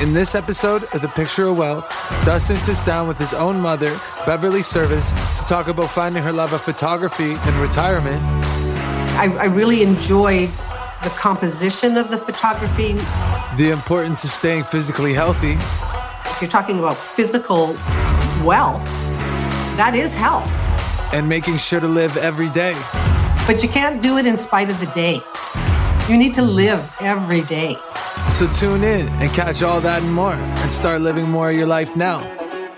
In this episode of The Picture of Wealth, Dustin sits down with his own mother, Beverly Serviss, to talk about finding her love of photography in retirement. I, I really enjoyed the composition of the photography. The importance of staying physically healthy. If you're talking about physical wealth, that is health. And making sure to live every day. But you can't do it in spite of the day. You need to live every day. So tune in and catch all that and more and start living more of your life now.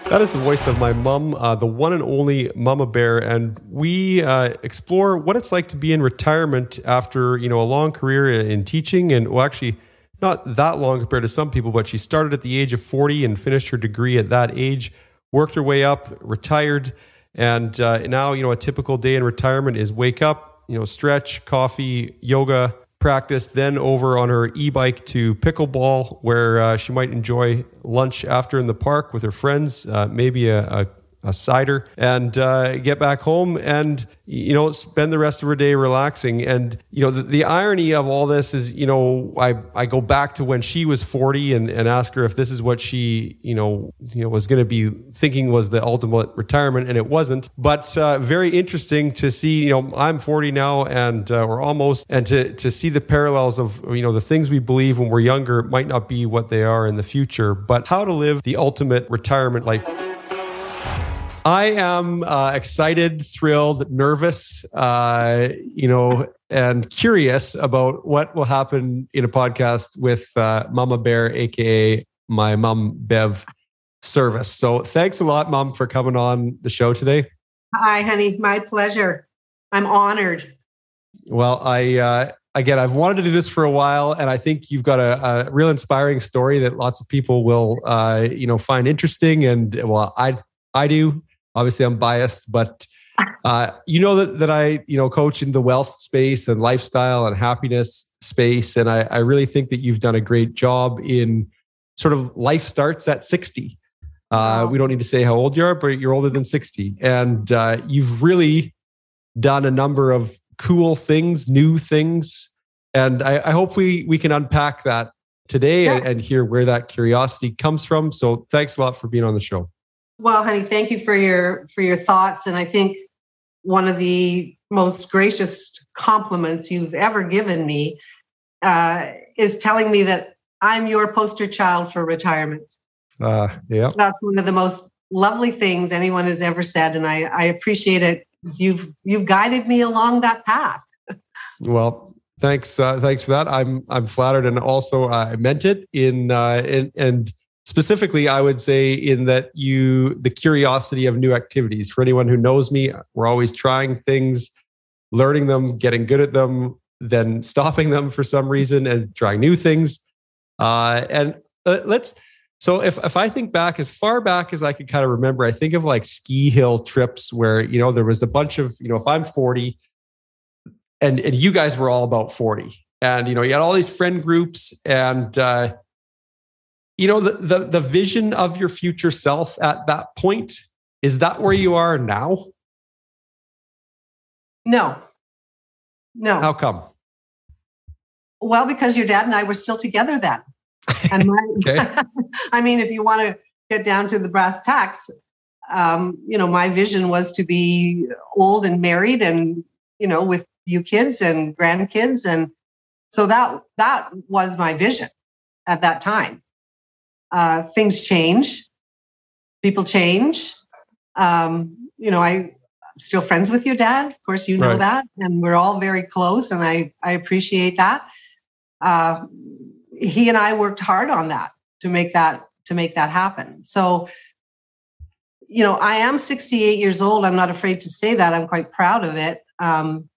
That is the voice of my mom, uh, the one and only Mama Bear, and we uh, explore what it's like to be in retirement after you know a long career in teaching, and well, actually not that long compared to some people, but she started at the age of forty and finished her degree at that age, worked her way up, retired, and uh, now you know a typical day in retirement is wake up, you know, stretch, coffee, yoga, practice, then over on her e bike to pickleball, where uh, she might enjoy lunch after in the park with her friends, uh, maybe a, a, a, cider, and uh, get back home and, you know, spend the rest of her day relaxing. And, you know, the, the, irony of all this is, you know, I, I go back to when she was 40 and, and ask her if this is what she, you know, you know, was going to be thinking was the ultimate retirement, and it wasn't. But uh, very interesting to see, you know, I'm 40 now and, uh, or almost, and to, to see the parallels of, you know, the things we believe when we're younger might not be what they are in the future, but how to live the ultimate retirement life. I am uh, excited, thrilled, nervous, uh, you know, and curious about what will happen in a podcast with uh, Mama Bear, aka my mom Bev Serviss. So thanks a lot, Mom, for coming on the show today. Hi, honey. My pleasure. I'm honored. Well, I uh, again, I've wanted to do this for a while, and I think you've got a, a real inspiring story that lots of people will, uh, you know, find interesting. And well, I I do obviously I'm biased, but uh, you know that that I you know coach in the wealth space and lifestyle and happiness space, and I, I really think that you've done a great job in sort of life starts at 60. Uh, we don't need to say how old you are, but you're older than 60, and uh, you've really done a number of cool things, new things, and I, I hope we we can unpack that today yeah. and, and hear where that curiosity comes from. So thanks a lot for being on the show. Well, honey, thank you for your for your thoughts, and I think one of the most gracious compliments you've ever given me uh, is telling me that I'm your poster child for retirement. Uh, yeah, that's one of the most lovely things anyone has ever said, and I, I appreciate it. You've you've guided me along that path. well, thanks uh, thanks for that. I'm I'm flattered, and also I meant it in uh, in and specifically i would say in that you the curiosity of new activities. For anyone who knows me we're always trying things learning them getting good at them then stopping them for some reason and trying new things. Uh, and uh, let's so if, if i think back as far back as i can kind of remember i think of like ski hill trips where you know there was a bunch of you know if i'm 40 and and you guys were all about 40 and you know you had all these friend groups and uh, you know the, the the vision of your future self at that point is that where you are now? No. No. How come? Well because your dad and i were still together then. And my, i mean if you want to get down to the brass tacks um, you know my vision was to be old and married and you know with you kids and grandkids and so that that was my vision at that time uh, things change, people change. Um, you know, I am still friends with your dad. Of course, you know right. that, and we're all very close, and I I appreciate that. Uh, he and I worked hard on that to make that to make that happen. So, you know, I am 68 years old. I'm not afraid to say that. I'm quite proud of it. Um,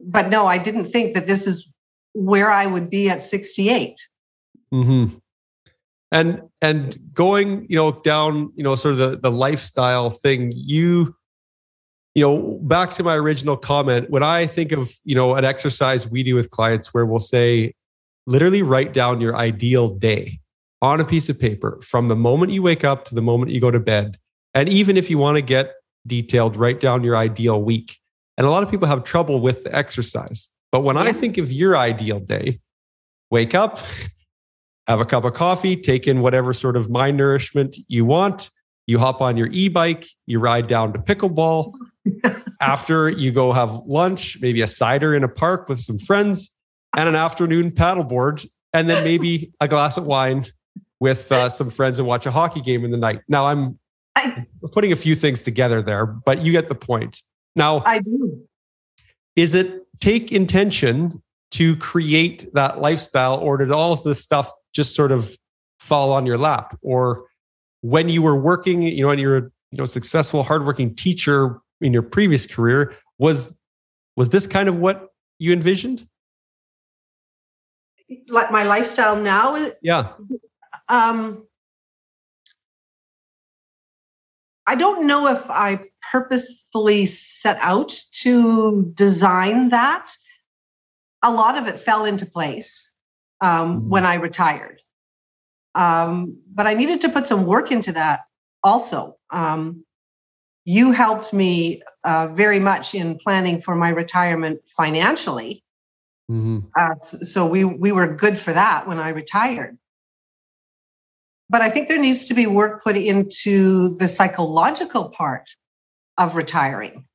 but no, I didn't think that this is where I would be at 68. Mm-hmm and and going you know down you know sort of the the lifestyle thing you you know back to my original comment when i think of you know an exercise we do with clients where we'll say literally write down your ideal day on a piece of paper from the moment you wake up to the moment you go to bed. And even if you want to get detailed write down your ideal week. And a lot of people have trouble with the exercise. But when i think of your ideal day wake up have a cup of coffee, take in whatever sort of mind nourishment you want. You hop on your e bike, you ride down to pickleball. After you go have lunch, maybe a cider in a park with some friends, and an afternoon paddleboard, and then maybe a glass of wine with uh, some friends and watch a hockey game in the night. Now I'm I, putting a few things together there, but you get the point. Now I do. Is it take intention to create that lifestyle, or did all this stuff just sort of fall on your lap? Or when you were working, you know, and you're a you know successful, hardworking teacher in your previous career, was was this kind of what you envisioned? Like my lifestyle now? Yeah. Um, I don't know if I purposefully set out to design that. A lot of it fell into place um, mm-hmm. when I retired. Um, but I needed to put some work into that also. Um, you helped me uh, very much in planning for my retirement financially. Mm-hmm. Uh, so we we were good for that when I retired. But I think there needs to be work put into the psychological part of retiring,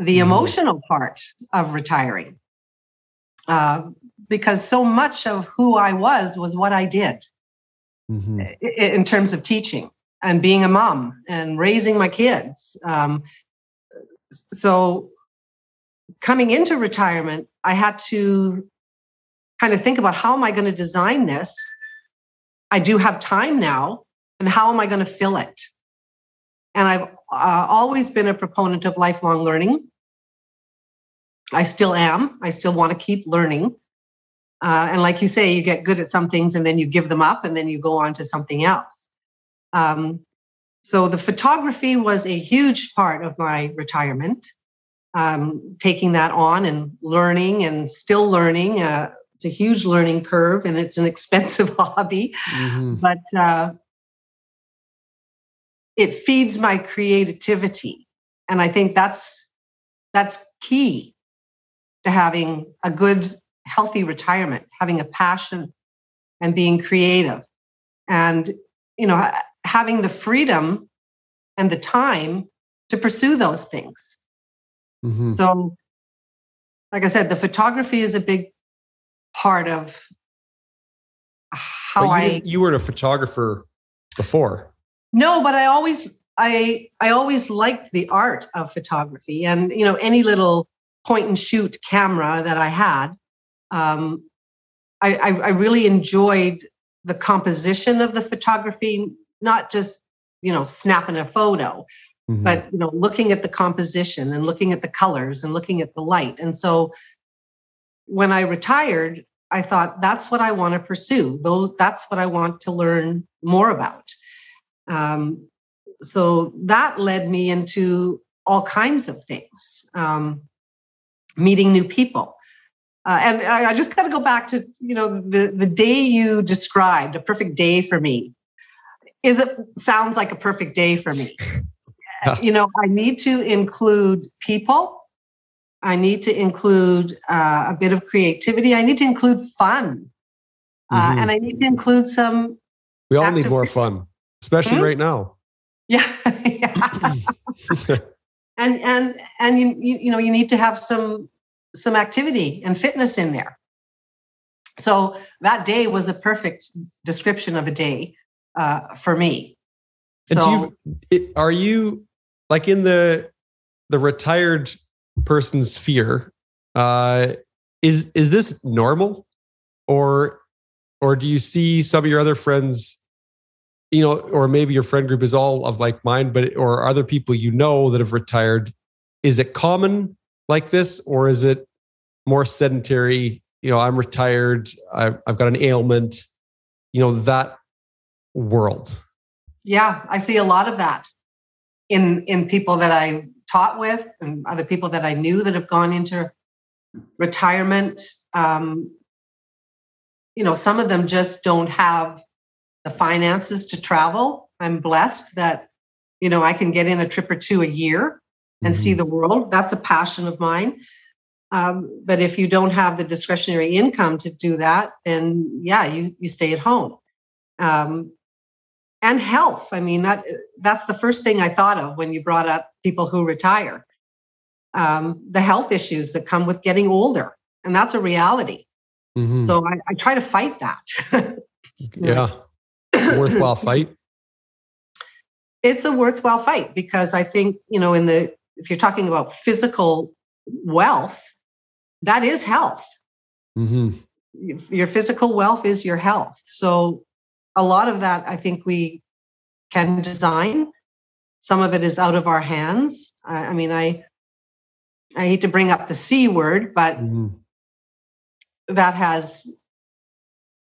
the mm-hmm. emotional part of retiring, uh, because so much of who I was was what I did mm-hmm. in terms of teaching and being a mom and raising my kids. Um, so coming into retirement, I had to kind of think about how am I going to design this I do have time now, and how am I going to fill it? And I've uh, always been a proponent of lifelong learning. I still am. I still want to keep learning. Uh, and like you say, you get good at some things and then you give them up and then you go on to something else. Um, so the photography was a huge part of my retirement. Um, taking that on and learning and still learning. Uh, it's a huge learning curve and it's an expensive hobby, mm-hmm. but uh, it feeds my creativity, and I think that's that's key to having a good, healthy retirement, having a passion and being creative, and you know having the freedom and the time to pursue those things. Mm-hmm. So, like I said, the photography is a big part of how you I. You were a photographer before. No, but I always I I always liked the art of photography, and you know any little point and shoot camera that I had. Um, I, I, I really enjoyed the composition of the photography, not just you know snapping a photo, mm-hmm. but you know looking at the composition and looking at the colors and looking at the light. And so when I retired, I thought that's what I want to pursue. Though that's what I want to learn more about. Um, so that led me into all kinds of things, um, meeting new people. Uh, and I, I just got to go back to you know the the day you described, a perfect day for me. Is it sounds like a perfect day for me? you know, I need to include people I need to include uh, a bit of creativity. I need to include fun. Uh, mm-hmm. and I need to include some. We all need more fun, especially hmm? right now. Yeah. and and and you, you you know you need to have some some activity and fitness in there. So that day was a perfect description of a day uh, for me. So, you, are you like in the the retired person's fear. Uh, is is this normal, or or do you see some of your other friends, you know, or maybe your friend group is all of like mind, but or other people you know that have retired? Is it common like this, or is it more sedentary? You know, I'm retired. I've, I've got an ailment. You know that world. Yeah, I see a lot of that in in people that I taught with and other people that I knew that have gone into retirement. Um, you know, some of them just don't have the finances to travel. I'm blessed that, you know, I can get in a trip or two a year and mm-hmm. see the world. That's a passion of mine. Um, but if you don't have the discretionary income to do that, then yeah, you you stay at home. Um, and health. I mean that that's the first thing I thought of when you brought up people who retire. Um, the health issues that come with getting older, and that's a reality. Mm-hmm. So I, I, try to fight that. yeah, it's a worthwhile fight. It's a worthwhile fight because I think you know in the if you're talking about physical wealth, that is health. Mm-hmm. Your physical wealth is your health. So a lot of that I think we can design. Some of it is out of our hands. I, I mean, I I hate to bring up the C word, but mm-hmm. that has,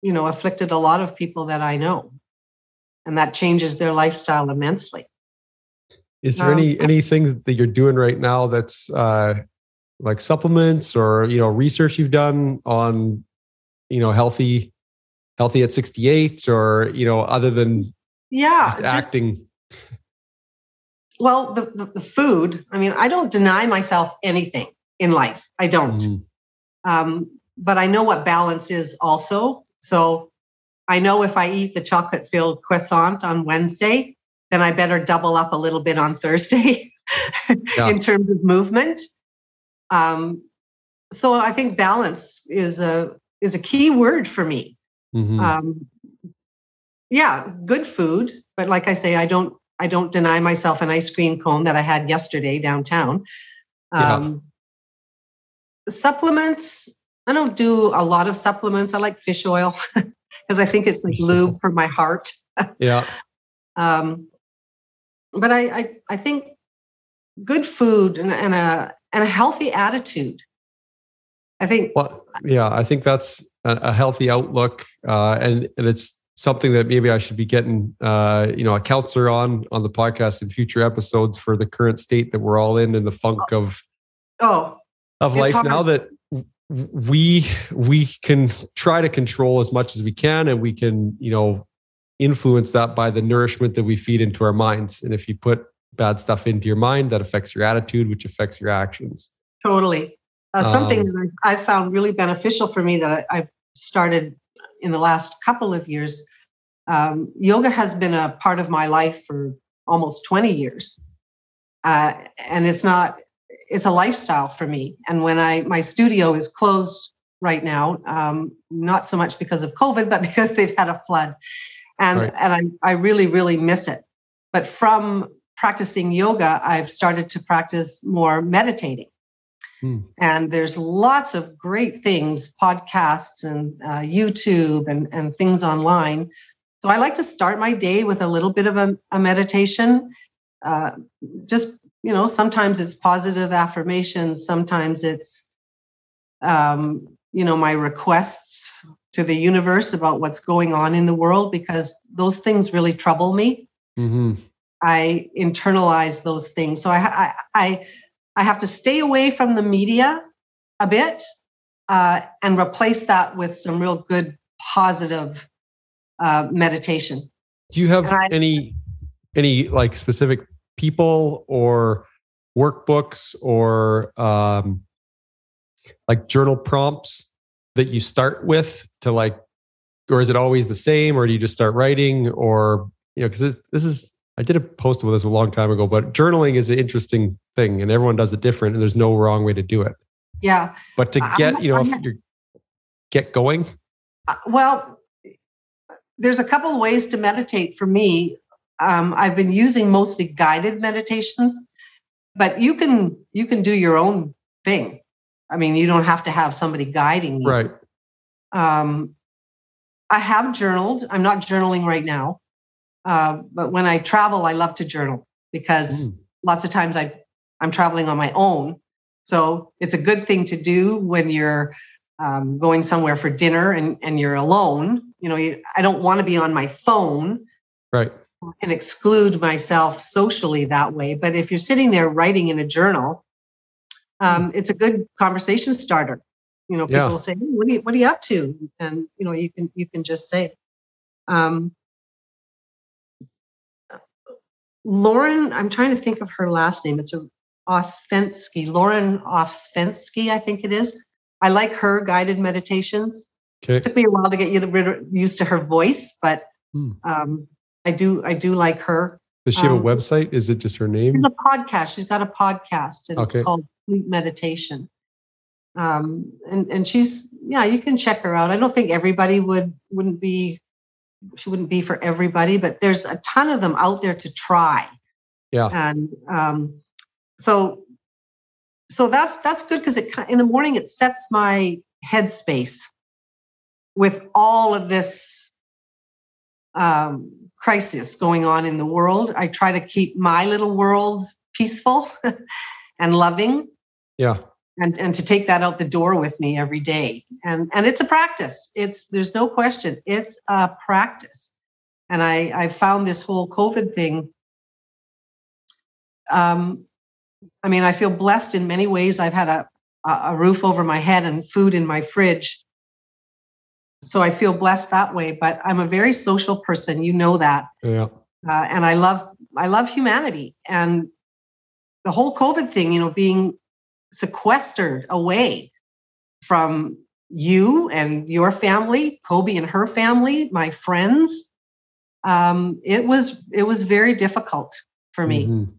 you know, afflicted a lot of people that I know. And that changes their lifestyle immensely. Is there um, any anything that you're doing right now that's uh, like supplements or you know research you've done on you know healthy healthy at 68 or you know other than yeah just acting? Well the, the, the, food i mean i don't deny myself anything in life. I don't. Mm. um, but i know what balance is also. So i know if i eat the chocolate filled croissant on wednesday then i better double up a little bit on thursday yeah. in terms of movement um, so i think balance is a is a key word for me Mm-hmm. Um, yeah, good food, but like I say, I don't I don't deny myself an ice cream cone that I had yesterday downtown. Um, yeah. Supplements, I don't do a lot of supplements. I like fish oil because I think it's like lube for my heart. yeah. Um, but I, I, I think good food and, and a and a healthy attitude. I think. Well, yeah, I think that's a, a healthy outlook, uh, and and it's something that maybe I should be getting, uh, you know, a counselor on on the podcast in future episodes for the current state that we're all in in the funk oh. of oh of life hard. now that we we can try to control as much as we can and we can you know influence that by the nourishment that we feed into our minds and if you put bad stuff into your mind that affects your attitude which affects your actions totally uh, something um, that I, I, found really beneficial for me that I, started in the last couple of years. Um, yoga has been a part of my life for almost 20 years. Uh, and it's not, it's a lifestyle for me. And when I, my studio is closed right now, um, not so much because of COVID, but because they've had a flood. And, right. and I, I really, really miss it. But from practicing yoga, I've started to practice more meditating. Hmm. And there's lots of great things, podcasts and uh, YouTube and, and things online. So I like to start my day with a little bit of a, a meditation. Uh, just, you know, sometimes it's positive affirmations, sometimes it's, um, you know, my requests to the universe about what's going on in the world because those things really trouble me. Mm-hmm. I internalize those things. So I, I, I I have to stay away from the media a bit uh, and replace that with some real good, positive uh, meditation. Do you have I, any any like specific people or workbooks or um, like journal prompts that you start with to like, or is it always the same, or do you just start writing, or you know, because this, this is I did a post about this a long time ago, but journaling is an interesting thing and everyone does it different and there's no wrong way to do it. Yeah. But to get, I'm, you know, I'm, if you get going. Uh, well, there's a couple of ways to meditate for me. Um, I've been using mostly guided meditations, but you can you can do your own thing. I mean, you don't have to have somebody guiding you. Right. Um, I have journaled. I'm not journaling right now. Uh, but when I travel, I love to journal because mm. lots of times I I'm traveling on my own. So it's a good thing to do when you're um, going somewhere for dinner and, and you're alone. You know, you, I don't want to be on my phone. Right. And exclude myself socially that way. But if you're sitting there writing in a journal, um, it's a good conversation starter. You know, people yeah. say, hey, "What are you What are you up to?" And you know, you can you can just say. Um, Lauren, I'm trying to think of her last name. It's a Ospensky, Lauren Ospensky, I think it is. I like her guided meditations. Okay. It took me a while to get used to her voice, but hmm. um, I do I do like her. Does she have um, a website? Is it just her name? She's a podcast. She's got a podcast, and okay. it's called Sleep Meditation. Um, and and she's yeah, you can check her out. I don't think everybody would wouldn't be she wouldn't be for everybody, but there's a ton of them out there to try. Yeah. And um, so so that's that's good because it in the morning it sets my headspace with all of this um, crisis going on in the world. I try to keep my little world peaceful and loving. Yeah. And and to take that out the door with me every day. And and it's a practice. It's there's no question. It's a practice. And I I found this whole COVID thing um, I mean, I feel blessed in many ways. I've had a, a roof over my head and food in my fridge. So I feel blessed that way, but I'm a very social person. You know that. Yeah. Uh, and I love, I love humanity and the whole COVID thing, you know, being sequestered away from you and your family, Kobe and her family, my friends. Um, it was, it was very difficult for me. Mm-hmm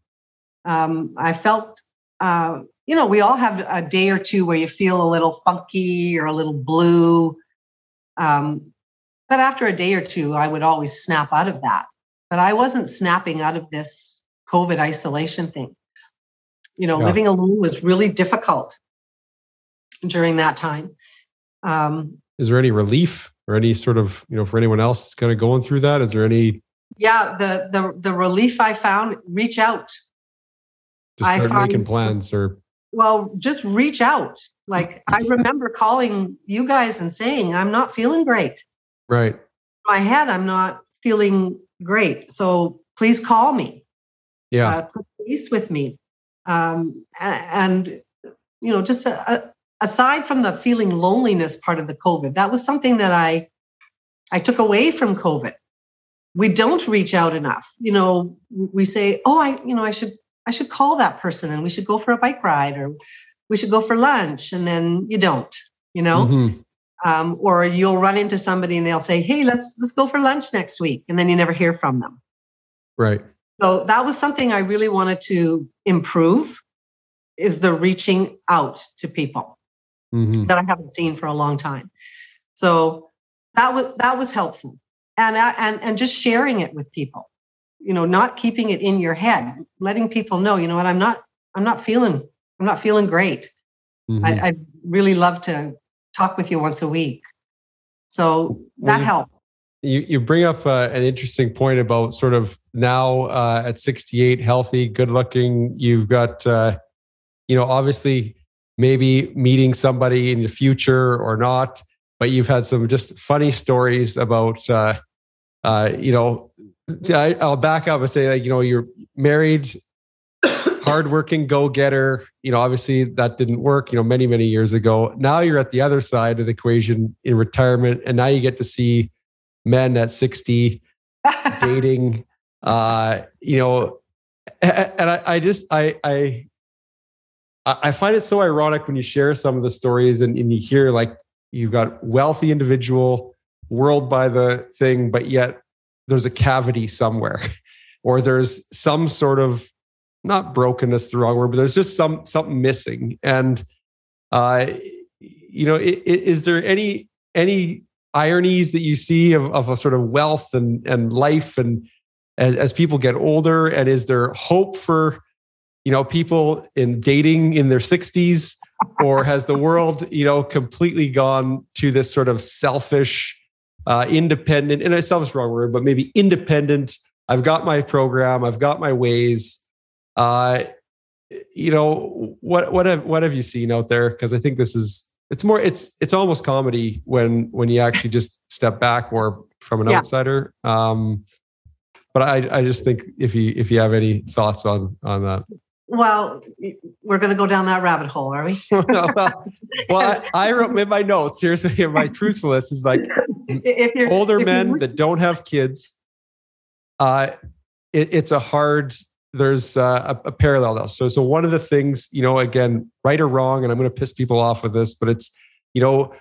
um, I felt, uh, you know, we all have a day or two where you feel a little funky or a little blue. Um, but after a day or two, I would always snap out of that. But I wasn't snapping out of this COVID isolation thing. You know, yeah. living alone was really difficult during that time. Um, is there any relief or any sort of, you know, for anyone else that's kind of going through that? Is there any? Yeah, the the the relief I found, reach out just start making plans or well just reach out. Like i remember calling you guys and saying i'm not feeling great. Right. My head i'm not feeling great so please call me. Yeah. Uh, base with me. Um, and you know just a, a, aside from the feeling loneliness part of the covid that was something that i i took away from covid. We don't reach out enough. You know we say oh i you know i should I should call that person and we should go for a bike ride or we should go for lunch. And then you don't, you know? Mm-hmm. Um, or you'll run into somebody and they'll say, Hey, let's let's go for lunch next week. And then you never hear from them. Right. So that was something I really wanted to improve is the reaching out to people mm-hmm. that I haven't seen for a long time. So that was that was helpful. And and and just sharing it with people you know not keeping it in your head letting people know you know what i'm not i'm not feeling i'm not feeling great. Mm-hmm. I, would really love to talk with you once a week. So that well, helped you, you bring up uh, an interesting point about sort of now uh, at 68 healthy good looking you've got uh, you know obviously maybe meeting somebody in the future or not but you've had some just funny stories about uh, uh, you know I, I'll back up and say like you know you're married, hardworking go getter. You know, obviously that didn't work. You know, many many years ago. Now you're at the other side of the equation in retirement, and now you get to see men at sixty dating. Uh, you know, and I, I just I I I find it so ironic when you share some of the stories and, and you hear like you've got wealthy individual world by the thing, but yet there's a cavity somewhere or there's some sort of not brokenness the wrong word but there's just some something missing. And uh you know is, is there any any ironies that you see of, of a sort of wealth and and life and as, as people get older? And is there hope for you know people in dating in their 60s or has the world you know completely gone to this sort of selfish uh, independent, and I selfish wrong word, but maybe independent. I've got my program, I've got my ways. Uh, you know what what have what have you seen out there? Because I think this is it's more it's it's almost comedy when when you actually just step back more from an yeah. outsider. Um, but I I just think if you if you have any thoughts on on that. Well, we're going to go down that rabbit hole, are we? well, I, I, wrote in my notes. Here's my truthfulness is like if you're, older if men you're, that don't have kids. Uh, it, it's a hard there's uh, a, a, parallel though. So, so one of the things, you know, again, right or wrong, and I'm going to piss people off with this, but it's, you know,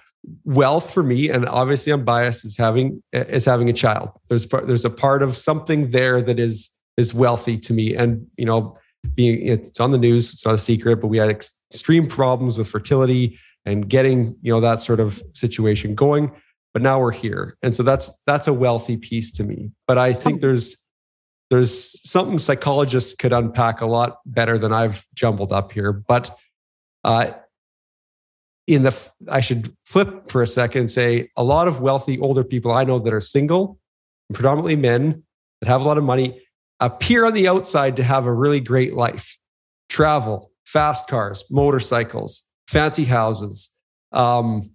wealth for me, and obviously I'm biased, is having is having a child. There's there's a part of something there that is is wealthy to me, and you know, being it's on the news, it's not a secret, but we had extreme problems with fertility and getting you know that sort of situation going. But now we're here, and so that's that's a wealthy piece to me. But I think there's there's something psychologists could unpack a lot better than I've jumbled up here. But uh, in the, I should flip for a second and say a lot of wealthy older people I know that are single, predominantly men that have a lot of money, appear on the outside to have a really great life, travel, fast cars, motorcycles, fancy houses, um,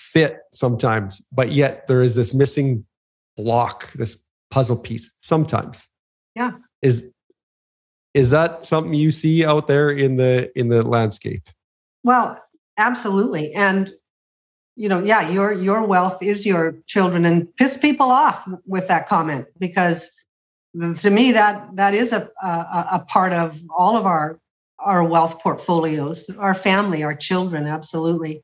fit sometimes, but yet there is this missing block, this puzzle piece sometimes. Yeah. Is is that something you see out there in the in the landscape? Well, absolutely. And you know, yeah, your your wealth is your children and piss people off with that comment because to me that that is a, a, a part of all of our our wealth portfolios, our family, our children, absolutely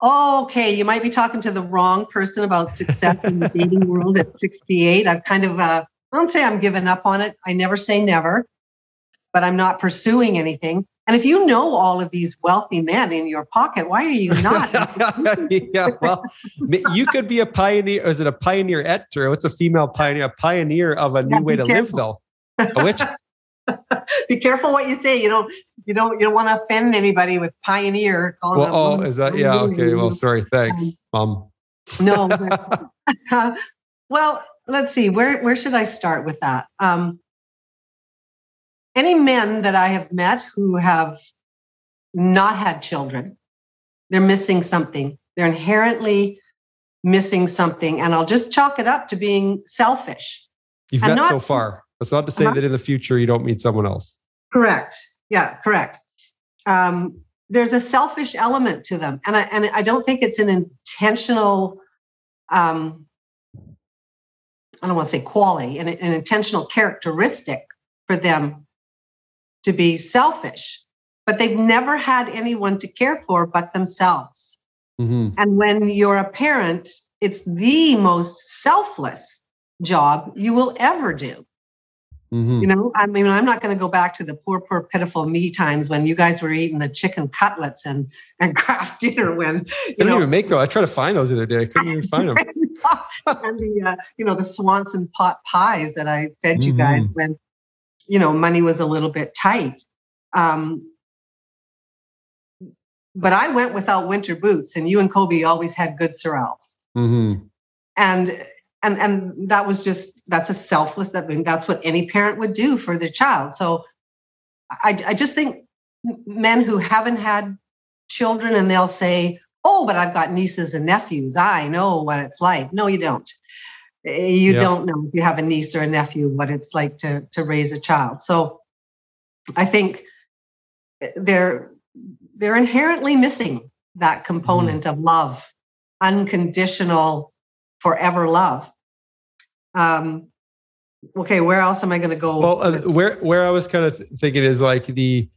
oh, okay, you might be talking to the wrong person about success in the dating world at 68. I've kind of, uh, I don't say I'm giving up on it. I never say never, but I'm not pursuing anything. And if you know all of these wealthy men in your pocket, why are you not? yeah, well, you could be a pioneer. Is it a pioneer et or what's a female pioneer? A pioneer of a new yeah, way to careful. live, though. A which? be careful what you say. You don't you don't you don't want to offend anybody with pioneer. Well, oh, is that yeah? Okay. Well, sorry. Thanks, mom. no. Well, let's see. Where where should I start with that? Um, any men that I have met who have not had children, they're missing something. They're inherently missing something, and I'll just chalk it up to being selfish. You've met not, so far. That's not to say uh-huh. that in the future you don't meet someone else. Correct. Yeah, correct. Um, there's a selfish element to them, and I and I don't think it's an intentional. Um, I don't want to say quality, an, an intentional characteristic for them to be selfish, but they've never had anyone to care for but themselves. Mm-hmm. And when you're a parent, it's the most selfless job you will ever do. Mm-hmm. You know, I mean, I'm not going to go back to the poor, poor, pitiful me times when you guys were eating the chicken cutlets and and Kraft Dinner. When you I don't even make those. I tried to find those the other day. I couldn't even find them. and the uh, you know the Swanson pot pies that I fed you mm-hmm. guys when you know money was a little bit tight. Um, but I went without winter boots, and you and Kobe always had good Sorels. Mm-hmm. And and and that was just that's a selfless that I mean, that's what any parent would do for their child so I, I just think men who haven't had children and they'll say oh but i've got nieces and nephews i know what it's like no you don't eh, you yeah. don't know if you have a niece or a nephew what it's like to to raise a child so i think eh, they're they're inherently missing that component mm. of love unconditional forever love. Um, okay, where else am I going to go? Well, uh, where where I was kind of thinking is like the,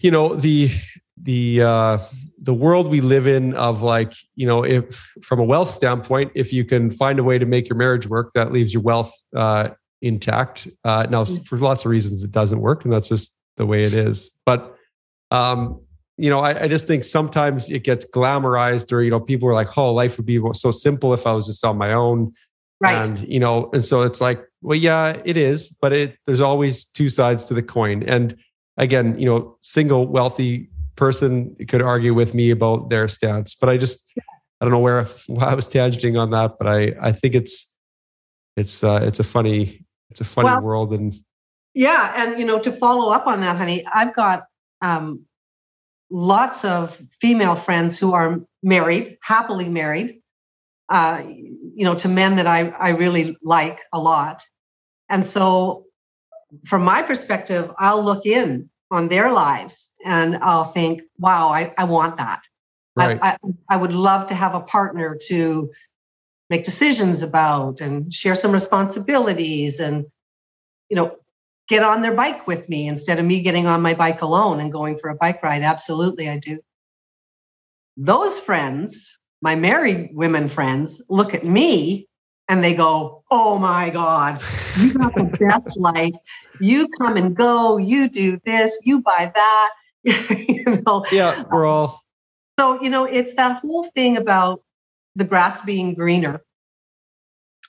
you know, the the uh, the world we live in of like you know if from a wealth standpoint, if you can find a way to make your marriage work, that leaves your wealth uh, intact. Uh, now, mm. for lots of reasons, it doesn't work, and that's just the way it is. But um, you know, I, I, just think sometimes it gets glamorized, or you know, people are like, "Oh, life would be so simple if I was just on my own." Right. And you know, and so it's like, well, yeah, it is, but it there's always two sides to the coin. And again, you know, single wealthy person could argue with me about their stance, but I just I don't know where, where I was tangenting on that, but I I think it's it's uh, it's a funny it's a funny well, world and yeah, and you know, to follow up on that, honey, I've got um, lots of female friends who are married, happily married, uh, you know, to men that I, I really like a lot. And so, from my perspective, I'll look in on their lives and I'll think, wow, I, I want that. Right. I, I, I would love to have a partner to make decisions about and share some responsibilities and, you know, get on their bike with me instead of me getting on my bike alone and going for a bike ride. Absolutely, I do. Those friends, my married women friends, look at me and they go, Oh my God, you got the best life. You come and go, you do this, you buy that. you know, yeah, we're all. So, you know, it's that whole thing about the grass being greener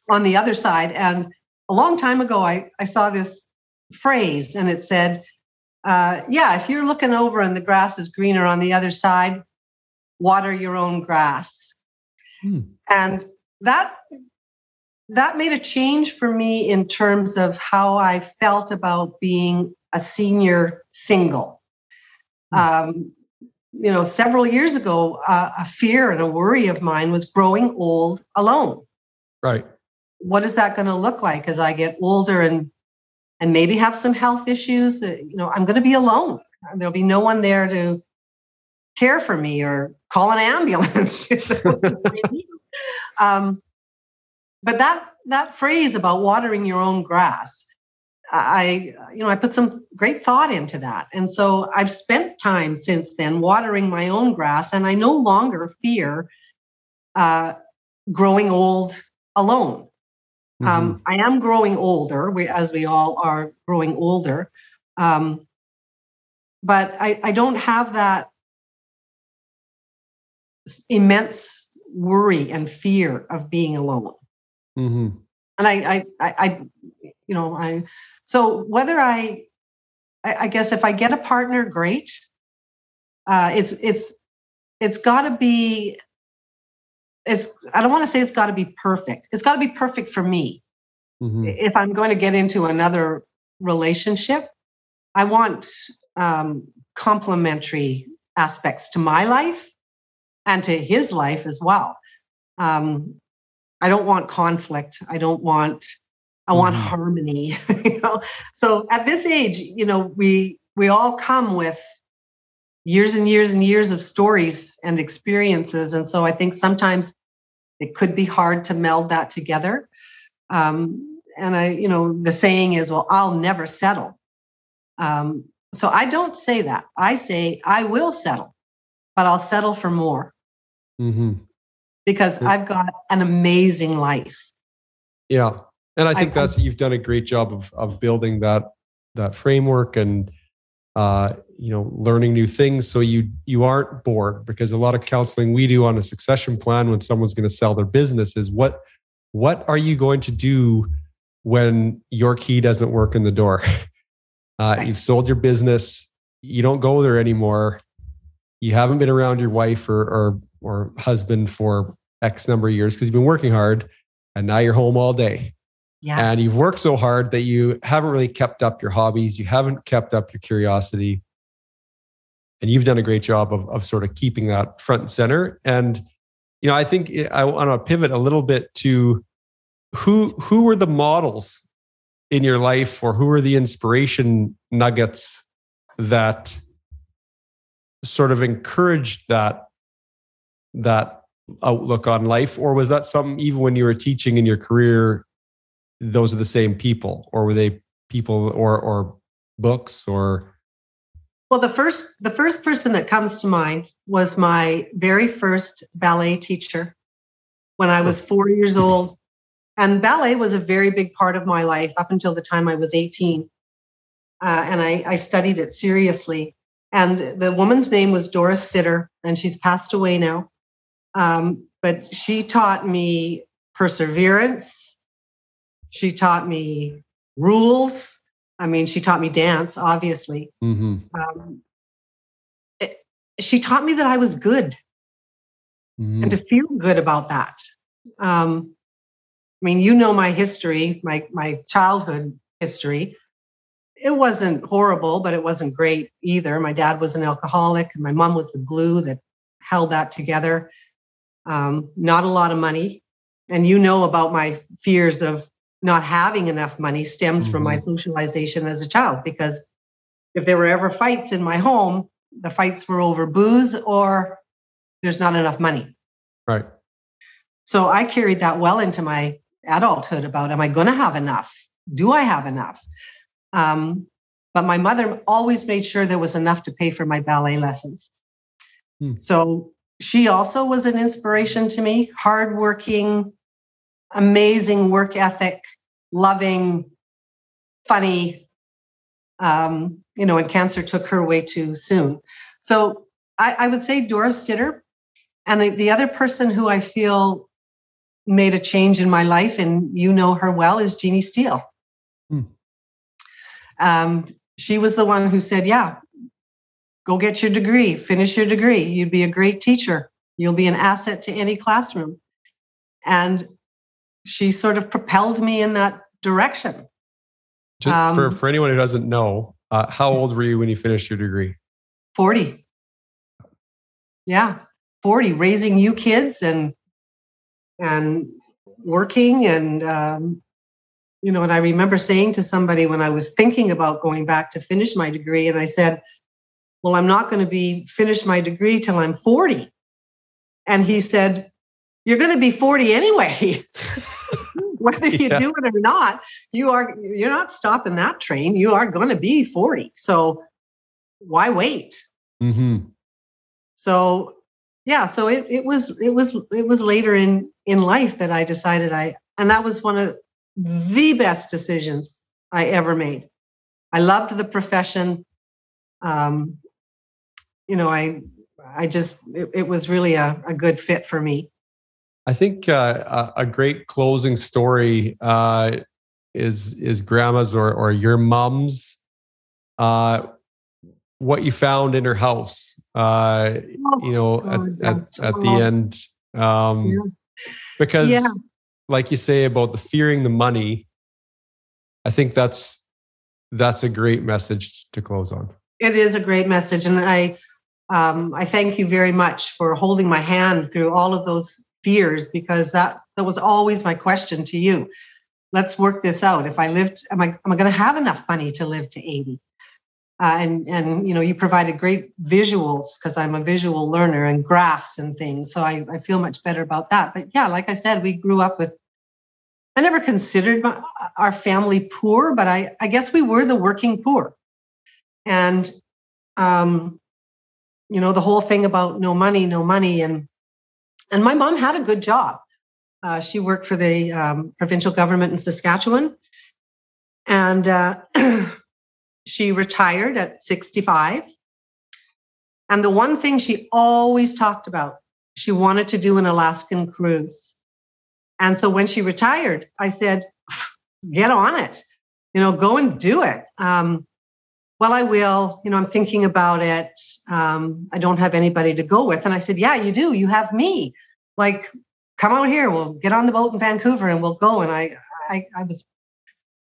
on the other side. And a long time ago, I, I saw this phrase and it said, uh, yeah, if you're looking over and the grass is greener on the other side, water your own grass. Hmm. And that that made a change for me in terms of how I felt about being a senior single. Hmm. Um, you know, several years ago, uh, a fear and a worry of mine was growing old alone. Right. What is that going to look like as I get older and and maybe have some health issues? Uh, you know, I'm going to be alone. There'll be no one there to care for me or call an ambulance. um, but that that phrase about watering your own grass, I you know I put some great thought into that, and so I've spent time since then watering my own grass, and I no longer fear uh, growing old alone. Um, mm-hmm. Um, I am growing older, we, as we all are growing older, um, but I, I don't have that immense worry and fear of being alone. Mm-hmm. And I, I, I, I, you know, I, so whether I, I, I guess if I get a partner, great. Uh, it's, it's, it's got to be, it's, I don't want to say it's got to be perfect. It's got to be perfect for me. Mm-hmm. If I'm going to get into another relationship, I want um, complementary aspects to my life and to his life as well. Um, I don't want conflict. I don't want. I want mm-hmm. harmony. you know. So at this age, you know, we we all come with years and years and years of stories and experiences, and so I think sometimes it could be hard to meld that together. Um, and I, you know, the saying is, "Well, I'll never settle." Um, so I don't say that. I say I will settle, but I'll settle for more mm-hmm. because yeah. I've got an amazing life. Yeah. And I think I, that's you've done a great job of of building that that framework and uh, you know learning new things so you you aren't bored because a lot of counseling we do on a succession plan when someone's going to sell their business is what what are you going to do when your key doesn't work in the door uh, right. you've sold your business you don't go there anymore you haven't been around your wife or, or or husband for X number of years because you've been working hard and now you're home all day. Yeah. And you've worked so hard that you haven't really kept up your hobbies, you haven't kept up your curiosity. And you've done a great job of, of sort of keeping that front and center. And, you know, I think I want to pivot a little bit to who who were the models in your life or who were the inspiration nuggets that sort of encouraged that that outlook on life? Or was that something even when you were teaching in your career those are the same people? Or were they people or or books or? Well the first the first person that comes to mind was my very first ballet teacher when i was 4 years old. And ballet was a very big part of my life up until the time i was 18 uh, and I, I studied it seriously. And the woman's name was doris sitter and she's passed away now um, but she taught me perseverance. She taught me rules. I mean, she taught me dance, obviously. Mm-hmm. Um, it, she taught me that I was good mm-hmm. and to feel good about that. Um, I mean, you know my history, my my childhood history. It wasn't horrible, but it wasn't great either. My dad was an alcoholic, and my mom was the glue that held that together um, not a lot of money. And you know about my fears of not having enough money stems mm-hmm. from my mm-hmm. socialization as a child because if there were ever fights in my home, the fights were over booze or there's not enough money. Right. So I carried that well into my adulthood about am I going to have enough? Do I have enough? Um, but my mother always made sure there was enough to pay for my ballet lessons. Hmm. So she also was an inspiration to me, hardworking, amazing work ethic, loving, funny. Um, you know, and cancer took her way too soon. So I, I would say Doris Sitter. And the, the other person who I feel made a change in my life, and you know her well, is Jeannie Steele. Hmm. Um, she was the one who said, Yeah, go get your degree, finish your degree. You'd be a great teacher. You'll be an asset to any classroom. And she sort of propelled me in that direction. Just um, for, for anyone who doesn't know, uh, how old were you when you finished your degree? 40. Yeah, 40, raising you kids and and working and um, you know and i remember saying to somebody when i was thinking about going back to finish my degree and i said well i'm not going to be finish my degree till i'm 40 and he said you're going to be 40 anyway. Whether you yeah. do it or not you are you're not stopping that train. You are going to be 40 so why wait? Mm-hmm. so yeah so it, it was it was it was later in in life that i decided i and that was one of the best decisions i ever made. I loved the profession. Um you know i i just it, it was really a, a good fit for me i think uh, a, a great closing story uh is is grandma's or or your mom's uh what you found in her house uh oh, you know at, at, at the end um yeah. because yeah. like you say about the fearing the money i think that's that's a great message to close on it is a great message and i um i thank you very much for holding my hand through all of those fears because that that was always my question to you. Let's work this out. If i lived am i am i going to have enough money to live to 80 uh, and and you know you provided great visuals because i'm a visual learner and graphs and things so I, I feel much better about that. But yeah like i said we grew up with i never considered my, our family poor but i i guess we were the working poor. And um you know the whole thing about no money no money and and my mom had a good job uh, she worked for the um, provincial government in saskatchewan and uh, She retired at 65. And the one thing she always talked about, she wanted to do an Alaskan cruise. And so when she retired, I said, get on it, you know, go and do it. Um, well, I will. You know, I'm thinking about it. Um, I don't have anybody to go with. And I said, Yeah, you do. You have me. Like, come out here. We'll get on the boat in Vancouver and we'll go. And I, I, I was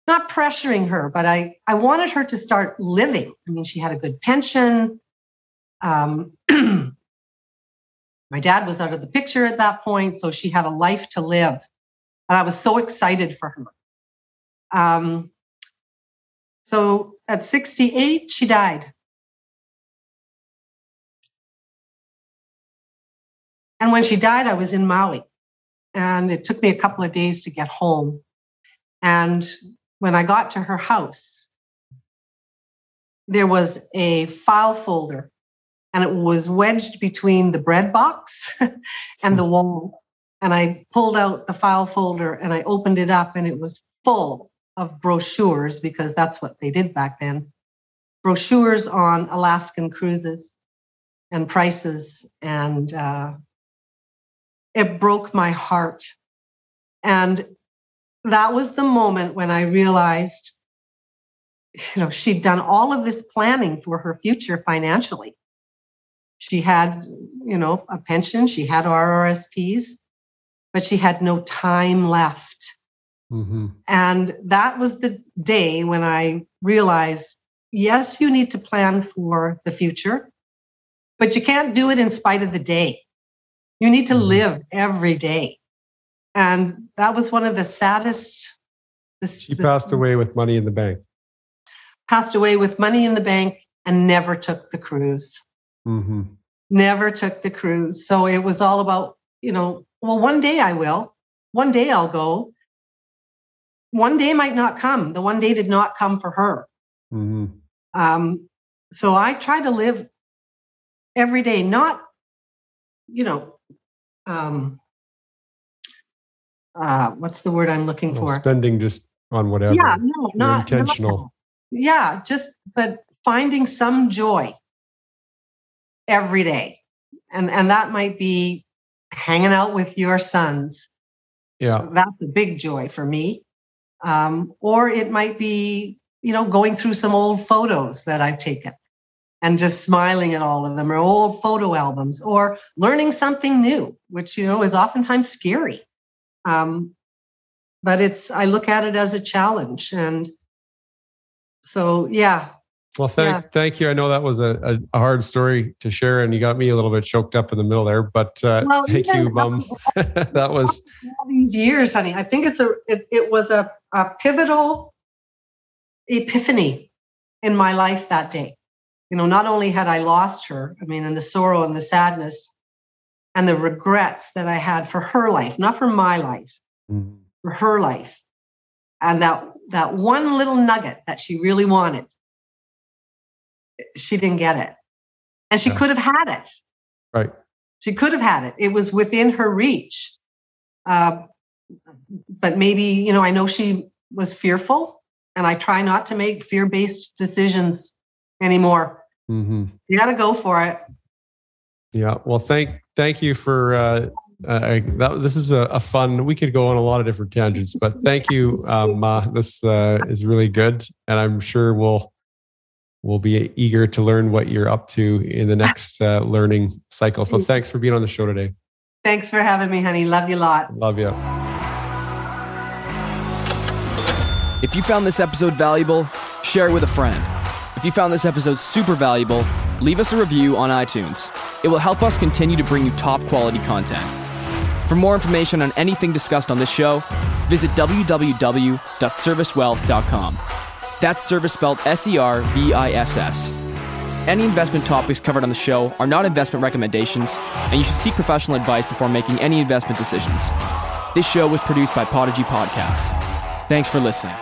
not pressuring her, but I, I wanted her to start living. I mean, she had a good pension. Um, my dad was out of the picture at that point, so she had a life to live. And I was so excited for her. Um, so at 68, she died. And when she died, I was in Maui. And it took me a couple of days to get home. And when I got to her house, there was a file folder and it was wedged between the bread box and the hmm. wall. And I pulled out the file folder and I opened it up and it was full of brochures because that's what they did back then brochures on Alaskan cruises and prices. And uh, it broke my heart. And that was the moment when I realized, you know, she'd done all of this planning for her future financially. She had, you know, a pension, she had RRSPs, but she had no time left. Mm-hmm. And that was the day when I realized yes, you need to plan for the future, but you can't do it in spite of the day. You need to mm-hmm. live every day and that was one of the saddest. This, she passed this, away with money in the bank. Passed away with money in the bank and never took the cruise. Mm-hmm. Never took the cruise. So it was all about, you know, well, one day I will. One day I'll go. One day might not come. The one day did not come for her. Mm-hmm. Um, so I try to live every day, not, you know, um, uh, what's the word I'm looking well, for? Spending just on whatever. Yeah, no, not intentional. Not, yeah, just but finding some joy every day, and and that might be hanging out with your sons. Yeah, that's a big joy for me. Um, or it might be you know going through some old photos that I've taken and just smiling at all of them or old photo albums or learning something new which you know is oftentimes scary. Um, but it's i look at it as a challenge and so yeah well thank yeah. thank you i know that was a, a, hard story to share and you got me a little bit choked up in the middle there but uh, well, thank you mom that was years honey i think it's a it, it was a, a pivotal epiphany in my life that day you know not only had i lost her i mean and the sorrow and the sadness and the regrets that I had for her life, not for my life, mm-hmm. for her life. And that that one little nugget that she really wanted, she didn't get it. And she yeah. could have had it. Right. She could have had it. It was within her reach. Uh, but maybe, you know, I know she was fearful, and I try not to make fear based decisions anymore. Mm-hmm. You got to go for it. Yeah. Well, thank thank you for uh, uh, that. This is a, a, fun. We could go on a lot of different tangents, but thank you, um, uh, this uh, is really good, and I'm sure we'll we'll be eager to learn what you're up to in the next uh, learning cycle. So thanks for being on the show today. Thanks for having me, honey. Love you lots. Love you. If you found this episode valuable, share it with a friend. If you found this episode super valuable, leave us a review on iTunes. It will help us continue to bring you top quality content. For more information on anything discussed on this show, visit www.servisswealth.com. That's Serviss spelled S E R V I S S. Any investment topics covered on the show are not investment recommendations, and you should seek professional advice before making any investment decisions. This show was produced by Podigy Podcasts. Thanks for listening.